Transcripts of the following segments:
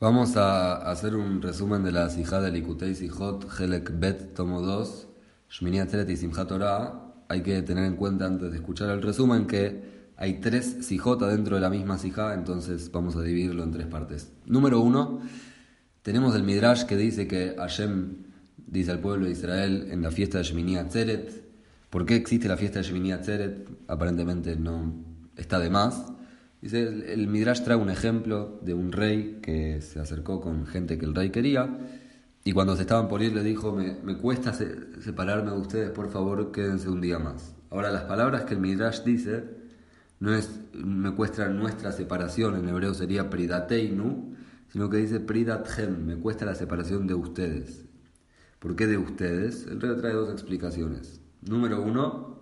Vamos a hacer un resumen de la Sijá de Likutei Sijot, Helek Bet, tomo 2, Shmini Atzeret y Simchat Torah. Hay que tener en cuenta antes de escuchar el resumen que hay tres Sijot dentro de la misma Sijá, entonces vamos a dividirlo en tres partes. Número uno, tenemos el Midrash que dice que Hashem dice al pueblo de Israel en la fiesta de Shmini Atzeret. ¿Por qué existe la fiesta de Shmini Atzeret? Aparentemente no está de más. Dice, el, Midrash trae un ejemplo de un rey que se acercó con gente que el rey quería y cuando se estaban por ir le dijo, me, me cuesta separarme de ustedes, por favor quédense un día más. Ahora las palabras que el Midrash dice no es me cuesta nuestra separación, en hebreo sería pridateinu, sino que dice pridathem, me cuesta la separación de ustedes. ¿Por qué de ustedes? El rey trae dos explicaciones. Número uno,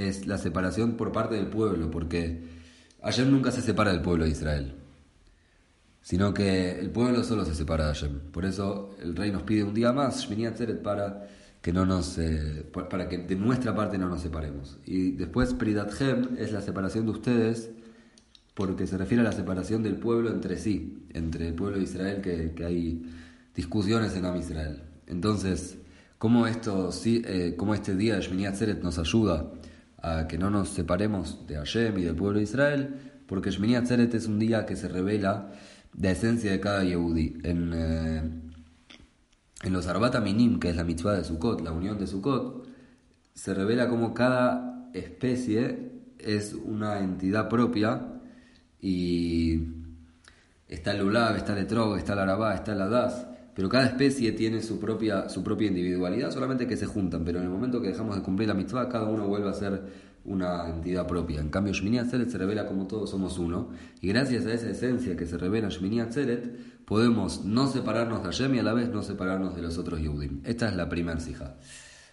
es la separación por parte del pueblo, porque ayer nunca se separa del pueblo de Israel, sino que el pueblo solo se separa de Hashem. Por eso el rey nos pide un día más, para que no nos eh, para que de nuestra parte no nos separemos. Y después Pridathem es la separación de ustedes porque se refiere a la separación del pueblo entre sí, entre el pueblo de Israel que, que hay discusiones en Am Israel. Entonces, ¿cómo, esto, eh, cómo este día de Shmini Atzeret nos ayuda a que no nos separemos de Hashem y del pueblo de Israel, porque Shmini Atzeret es un día que se revela la esencia de cada Yehudi. En, eh, en los Arbat Minim, que es la mitzvah de Sukkot, la unión de Sukkot, se revela como cada especie es una entidad propia y está el Lulav, está el Etrog, está el Arabá, está el Adas, pero cada especie tiene su propia, su propia individualidad, solamente que se juntan, pero en el momento que dejamos de cumplir la mitzvah, cada uno vuelve a ser una entidad propia. En cambio, Shmini Atzeret se revela como todos somos uno, y gracias a esa esencia que se revela en Shmini Atzeret, podemos no separarnos de Hashem y a la vez no separarnos de los otros Yehudim. Esta es la primera sija.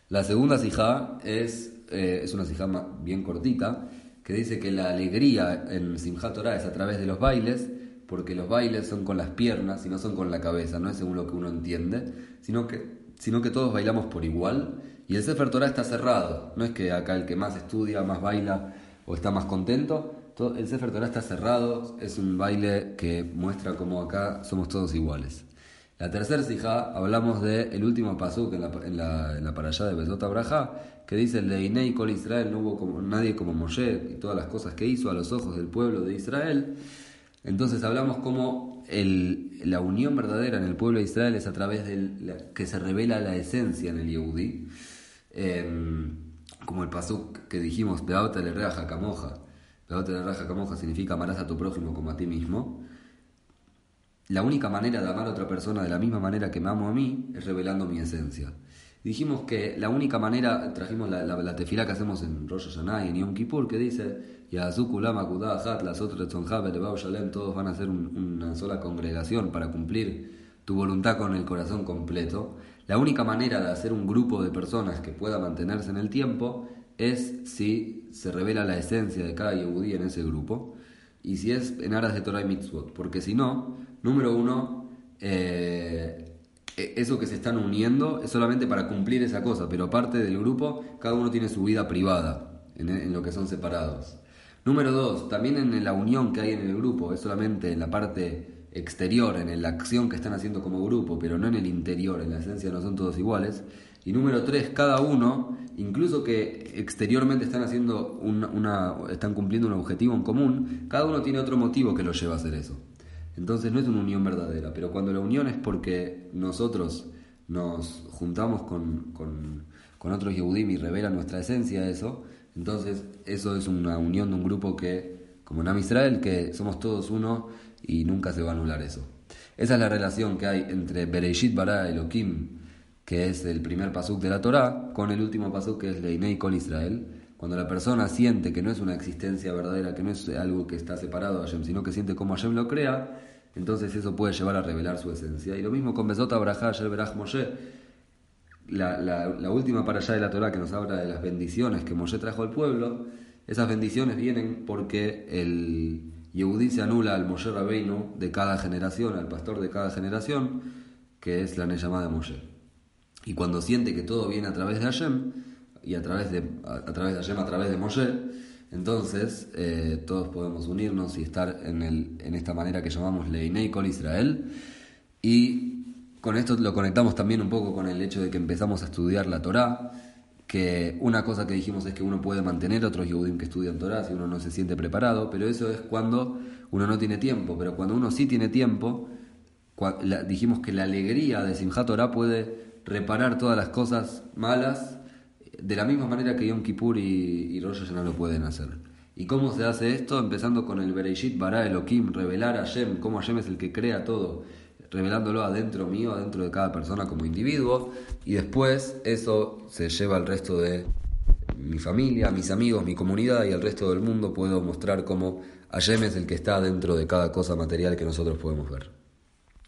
La segunda sija es, eh, es una sija bien cortita, que dice que la alegría en Simchat Torah es a través de los bailes, porque los bailes son con las piernas y no son con la cabeza, no es según lo que uno entiende, sino que, sino que todos bailamos por igual. Y el Sefer Torah está cerrado, no es que acá el que más estudia, más baila o está más contento, todo, el Sefer Torah está cerrado, es un baile que muestra como acá somos todos iguales. La tercera sija hablamos del el último pasuk en la, en la, en la de Besot Abraha, que dice: Leinei Kol Israel, no hubo como, nadie como Moshe y todas las cosas que hizo a los ojos del pueblo de Israel. Entonces hablamos como el, la unión verdadera en el pueblo de Israel es a través del que se revela la esencia en el Yehudi, em, como el pasuk que dijimos, Beata le reja camoja. Beata le reja camoja significa amarás a tu prójimo como a ti mismo. La única manera de amar a otra persona de la misma manera que me amo a mí es revelando mi esencia. Dijimos que la única manera, trajimos la, la, tefila que hacemos en Rosh Hashanah y en Yom Kippur, que dice las otras todos van a ser una sola congregación para cumplir tu voluntad con el corazón completo. La única manera de hacer un grupo de personas que pueda mantenerse en el tiempo es si se revela la esencia de cada Yehudí en ese grupo y si es en aras de Torah y Mitzvot. Porque si no, número uno, eh, eso que se están uniendo es solamente para cumplir esa cosa, pero aparte del grupo, cada uno tiene su vida privada en lo que son separados. Número dos, también en la unión que hay en el grupo, es solamente en la parte exterior, en la acción que están haciendo como grupo, pero no en el interior, en la esencia no son todos iguales. Y número tres, cada uno, incluso que exteriormente están haciendo una, están cumpliendo un objetivo en común, cada uno tiene otro motivo que lo lleva a hacer eso. Entonces no es una unión verdadera, pero cuando la unión es porque nosotros nos juntamos con, con, otros Yehudim y revelan nuestra esencia, eso, entonces, eso es una unión de un grupo que, como en Israel, que somos todos uno y nunca se va a anular eso. Esa es la relación que hay entre Bereshit bara Elohim, que es el primer pasuk de la Torá, con el último pasuk que es Leinei Kol Israel. Cuando la persona siente que no es una existencia verdadera, que no es algo que está separado de Hashem, sino que siente como Hashem lo crea, entonces eso puede llevar a revelar su esencia. Y lo mismo con Besot Abraha, Berach Moshe, la, última para allá de la Torah que nos habla de las bendiciones que Moshe trajo al pueblo, esas bendiciones vienen porque el Yehudí se anula al Moshe Rabbeinu de cada generación, al pastor de cada generación, que es la llamada Moshe. Y cuando siente que todo viene a través de Hashem, y a través de, a, través de Hashem, a través de Moshe, Entonces, eh, todos podemos unirnos y estar en, el, en esta manera que llamamos Leinei Kol Israel. Y con esto lo conectamos también un poco con el hecho de que empezamos a estudiar la Torá, que una cosa que dijimos es que uno puede mantener otros Yehudim que estudian Torá si uno no se siente preparado, pero eso es cuando uno no tiene tiempo. Pero cuando uno sí tiene tiempo, dijimos que la alegría de Simchat Torah puede reparar todas las cosas malas de la misma manera que Yom Kippur y, y Rosh Hashanah lo pueden hacer. ¿Y cómo se hace esto? Empezando con el Bereishit Bara Elohim, revelar a Hashem, cómo Hashem es el que crea todo, revelándolo adentro mío, adentro de cada persona como individuo, y después eso se lleva al resto de mi familia, mis amigos, mi comunidad y al resto del mundo puedo mostrar cómo Hashem es el que está dentro de cada cosa material que nosotros podemos ver.